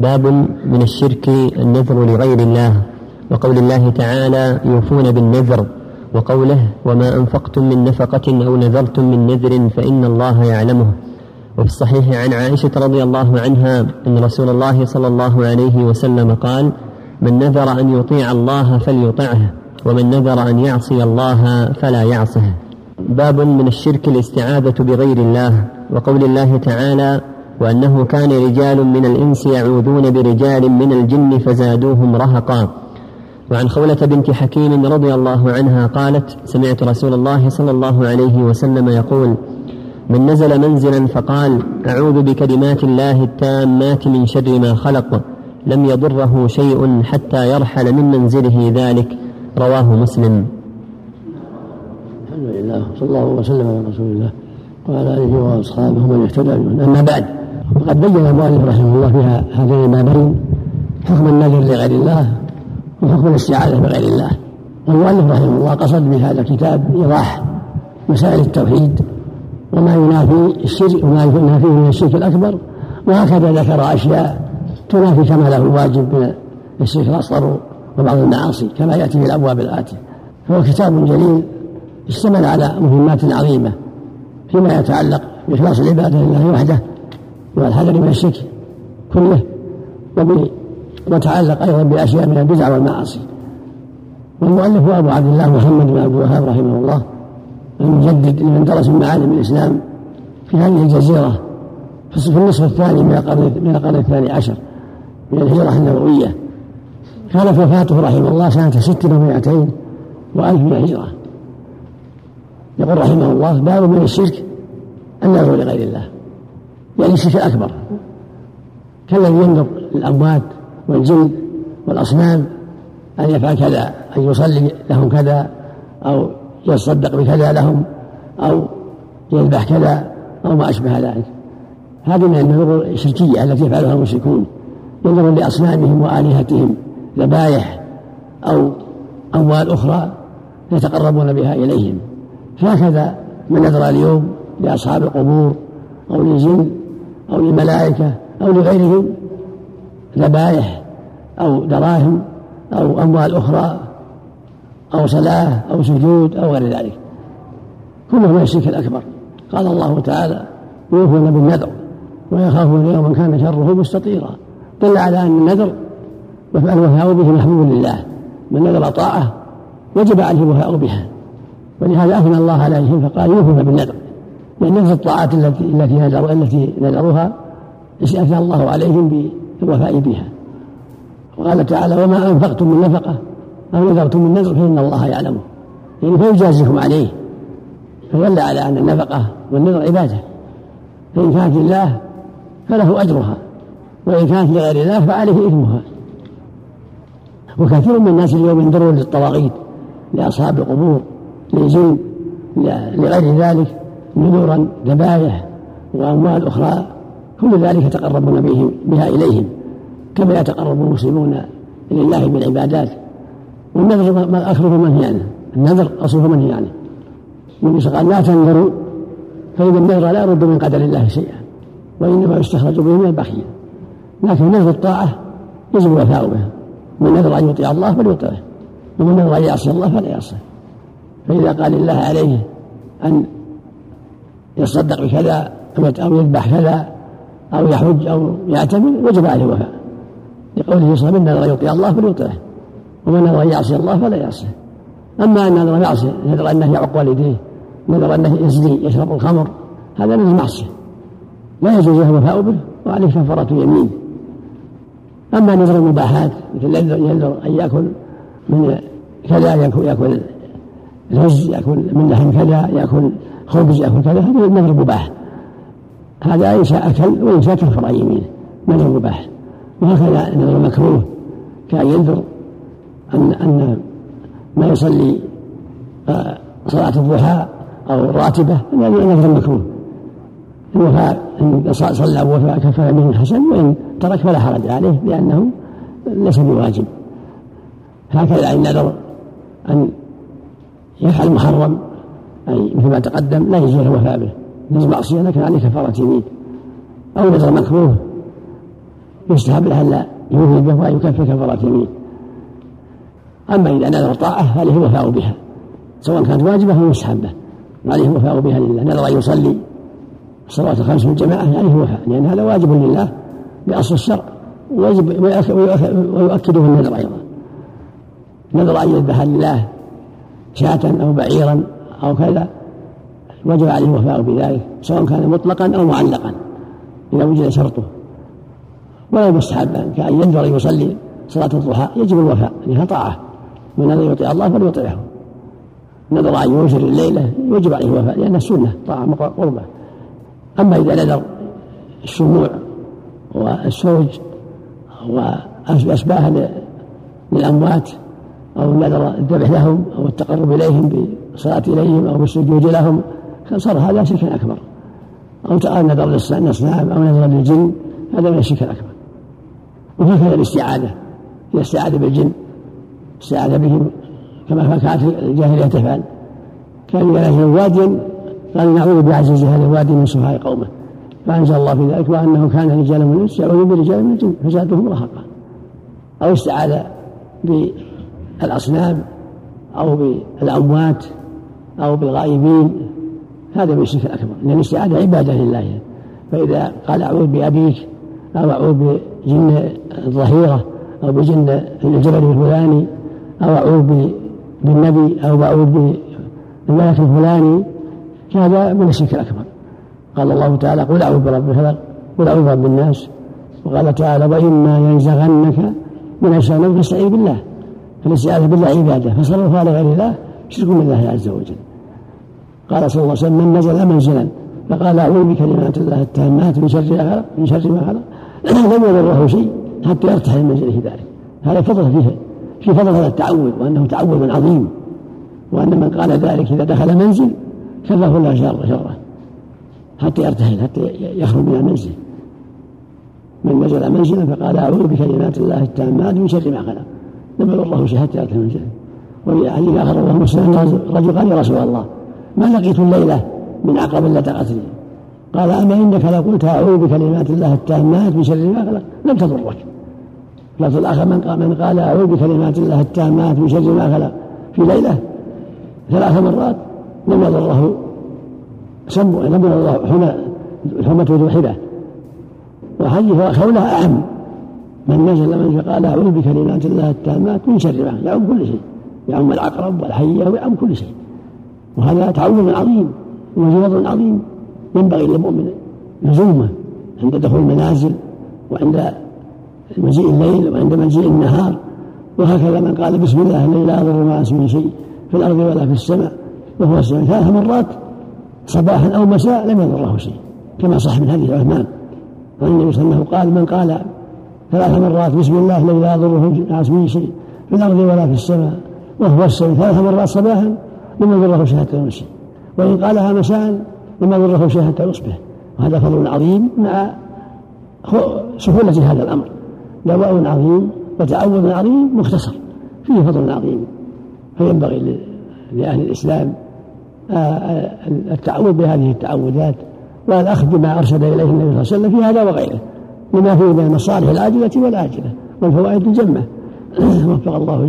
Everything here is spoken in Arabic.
باب من الشرك النذر لغير الله وقول الله تعالى يوفون بالنذر وقوله وما أنفقتم من نفقة أو نذرتم من نذر فإن الله يعلمه. وفي الصحيح عن عائشة رضي الله عنها أن رسول الله صلى الله عليه وسلم قال من نذر أن يطيع الله فليطعه ومن نذر أن يعصي الله فلا يعصه. باب من الشرك الاستعاذة بغير الله وقول الله تعالى وأنه كان رجال من الإنس يعوذون برجال من الجن فزادوهم رهقا. وعن خولة بنت حكيم رضي الله عنها قالت سمعت رسول الله صلى الله عليه وسلم يقول من نزل منزلا فقال أعوذ بكلمات الله التامات من شر ما خلق لم يضره شيء حتى يرحل من منزله ذلك. رواه مسلم. الحمد لله صلى الله وسلم على رسول الله وعلى آله وأصحابه من اهتدى أما بعد وقد بين المؤلف رحمه الله في هذين البابين حكم النذر لغير الله وحكم الاستعاذة بغير الله. والمؤلف رحمه الله قصد بهذا الكتاب إيضاح مسائل التوحيد وما ينافي الشرك وما ينافيه من الشرك الأكبر وهكذا ذكر أشياء تنافي كماله الواجب من الشرك الأصغر وبعض المعاصي كما يأتي في الأبواب الآتية. فهو كتاب جليل اشتمل على مهمات عظيمة فيما يتعلق بإخلاص العبادة لله وحده والحذر من الشرك كله وتعلق أيضا بأشياء من البدع والمعاصي. والمؤلف هو أبو عبد الله محمد بن عبد الوهاب رحمه الله المجدد لمن درس معالم الإسلام في هذه الجزيرة في النصف الثاني من القرن من القرن الثاني عشر من الهجرة النبوية. كانت وفاته رحمه الله سنة ست ومائتين وألف من الهجرة. يقول رحمه الله باب من الشرك النذر لغير الله. الشرك الأكبر كالذي ينذر الأموات والجن والأصنام أن يفعل كذا أن يصلي لهم كذا أو يتصدق بكذا لهم أو يذبح كذا أو ما أشبه ذلك. هذه من النذور الشركية التي يفعلها المشركون. ينظر لأصنامهم وآلهتهم ذبائح أو أموال أخرى يتقربون بها إليهم. هكذا من نذر اليوم لأصحاب القبور أو للجن أو للملائكة أو لغيرهم ذبائح أو دراهم أو أموال أخرى أو صلاة أو سجود أو غير ذلك. كله من الشرك الأكبر. قال الله تعالى يوفون بالنذر ويخافون يوما كان شره مستطيرا. دل على أن النذر الوفاء به محبوب لله. من نذر طاعة وجب عليه الوفاء بها. ولهذا أثنى الله عليهم فقال يوفون بالنذر لأن نفس الطاعات التي التي التي نذروها أثنى الله عليهم بالوفاء بها. وقال تعالى وما أنفقتم من نفقة أو نذرتم من نذر فإن الله يعلمه يعني فيجازيكم عليه فدل على أن النفقة والنذر عبادة. فإن كانت لله فله أجرها وإن كانت لغير الله فعليه إثمها. وكثير من الناس اليوم ينذرون للطواغيت لأصحاب القبور للجن لغير ذلك. نذورا ذبائح وأموال أخرى كل ذلك يتقربون به بها إليهم كما يتقرب المسلمون إلى الله بالعبادات والنذر أصله منهي عنه النذر أصله منهي عنه النبي قال لا تنذروا فإن النذر لا يرد من قدر الله شيئا وإنما يستخرج به من البخيل. لكن نذر الطاعة يجب الوفاء به من نذر أن يطيع الله فليطعه ومن نذر أن يعصي الله فلا يعصيه فإذا قال الله عليه أن يصدق بكذا أو يذبح كذا أو يحج أو يعتمر وجب عليه الوفاء لقوله صلى الله عليه وسلم من يطيع الله فليطعه ومن نذر أن يعصي الله فلا يعصيه. أما أن نذر يعصي نذر أنه يعق والديه نذر أنه يزني يشرب الخمر هذا من المعصية لا يجوز له الوفاء به وعليه كفارة يمين. أما نذر المباحات مثل ينذر أن يأكل من كذا يأكل, يأكل الرز يأكل من لحم كذا يأكل خبز يأكل كذا هذا نذر مباح هذا إن شاء أكل وإن شاء كفر عن يمينه نذر مباح وهكذا نذر مكروه كأن ينذر أن أن ما يصلي آه، صلاة الضحى أو الراتبة هذا نذر مكروه. الوفاء إن صلى وفاء كفى به حسن وإن ترك فلا حرج عليه لأنه ليس بواجب. هكذا إن نذر أن يفعل محرم أي مثل ما تقدم لا يجوز الوفاء به. نذر معصية لكن عليه كفارة يمين أو نذر مكروه يستحب له ألا يوفي به وأن يكفر كفارة يمين. أما إذا نذر طاعة فعليه الوفاء بها. سواء كانت واجبة أو مستحبة. وعليه الوفاء بها لله. نذر أن يصلي الصلاة الخمس في الجماعة عليه الوفاء. لأن هذا واجب لله بأصل الشرع. ويجب ويؤكده النذر أيضا. نذر أن يذبح لله شاة أو بعيرا أو كذا وجب عليه الوفاء بذلك سواء كان مطلقا أو معلقا إذا وجد شرطه. ولا مستحبا كأن ينذر يصلي صلاة الضحى يجب الوفاء لأنها طاعة. من نذر يطيع الله فليطيعه. نذر أن يوشر الليلة يجب عليه الوفاء لأنها سنة طاعة قربة. أما إذا نذر الشموع والسوج وأشباه للأموات أو نذر الذبح لهم أو التقرب إليهم بالصلاة إليهم أو بالسجود لهم صار هذا شركا أكبر. أو نذر للأصنام أو نذر للجن هذا من الشرك الأكبر. وهكذا الاستعاذة. إذا استعاذ بالجن استعاذ بهم كما كانت الجاهلية تفعل. كان إذا نزل واديا قال نعوذ بعزيز هذا الوادي من سفهاء قومه. فأنزل الله في ذلك وأنه كان رجال من الإنس يعوذ برجال من الجن فزادهم رهقا. أو استعاذ بالأصنام أو بالأموات. أو بالغائبين هذا من الشرك الأكبر لأن الاستعاذة عبادة لله. فإذا قال أعوذ بأبيك أو أعوذ بجن الظهيرة أو بجن الجبل الفلاني أو أعوذ بالنبي أو أعوذ بالملك الفلاني هذا من الشرك الأكبر. قال الله تعالى قل أعوذ برب الفلق قل أعوذ برب الناس. وقال تعالى وإما ينزغنك من الشيطان فاستعيذ بالله. فالاستعاذة بالله عبادة فصرفها لغير الله شرك بالله عز وجل. قال صلى الله عليه وسلم من نزل منزلا. فقال أعوذ بكلمات الله التامات من شر من شر ما خلق. لم يضره شيء حتى يرتحل من منزله ذلك. هذا فضل فيه في فضل هذا التعوذ وأنه تعوذ عظيم. وأن من قال ذلك إذا دخل منزل كفاه الله شر شره. حتى يرتحل حتى يخرج من المنزل. من نزل منزلا فقال أعوذ بكلمات الله التامات من شر ما خلق. لم يضره شيء حتى يرتحل منزله. وفي حديث آخر رواه مسلم رجل قال يا رسول الله. ما لقيت الليلة من عقب إلا قتلي قال أما إنك لقلت أعوذ بكلمات الله التامات من شر ما خلق لم تضرك لفظ الآخر من قال, من قال أعوذ بكلمات الله التامات من شر ما خلق. في ليلة ثلاث مرات لم يضره سم لم يضره حمى الحمى ذو حبة. وحديث قولها أعم. من نزل من قال أعوذ بكلمات الله التامات من شر ما يعم كل شيء. يعم العقرب والحية ويعم كل شيء. وهذا تعوذ عظيم وجواب عظيم. ينبغي للمؤمن لزومه عند دخول المنازل وعند مجيء الليل وعند مجيء النهار. وهكذا من قال بسم الله الذي لا يضر مع اسمه شيء في الأرض ولا في السماء وهو السماء ثلاث مرات صباحا أو مساء لم يضره شيء كما صح من حديث عثمان. عن النبي صلى الله عليه وسلم قال من قال ثلاث مرات بسم الله الذي لا يضره مع اسمه شيء في الأرض ولا في السماء وهو السماء ثلاث مرات صباحا لم يضره شيء حتى يمسي وإن قالها مساء لم يضره شيء حتى يصبح وهذا فضل عظيم مع سهولة هذا الأمر. دواء عظيم وتعوذ عظيم مختصر. فيه فضل عظيم. فينبغي لأهل الإسلام التعوذ بهذه التعوذات والأخذ بما أرشد إليه النبي صلى الله عليه وسلم في هذا وغيره. لما فيه من المصالح العاجلة والآجلة والفوائد الجمة. وفق الله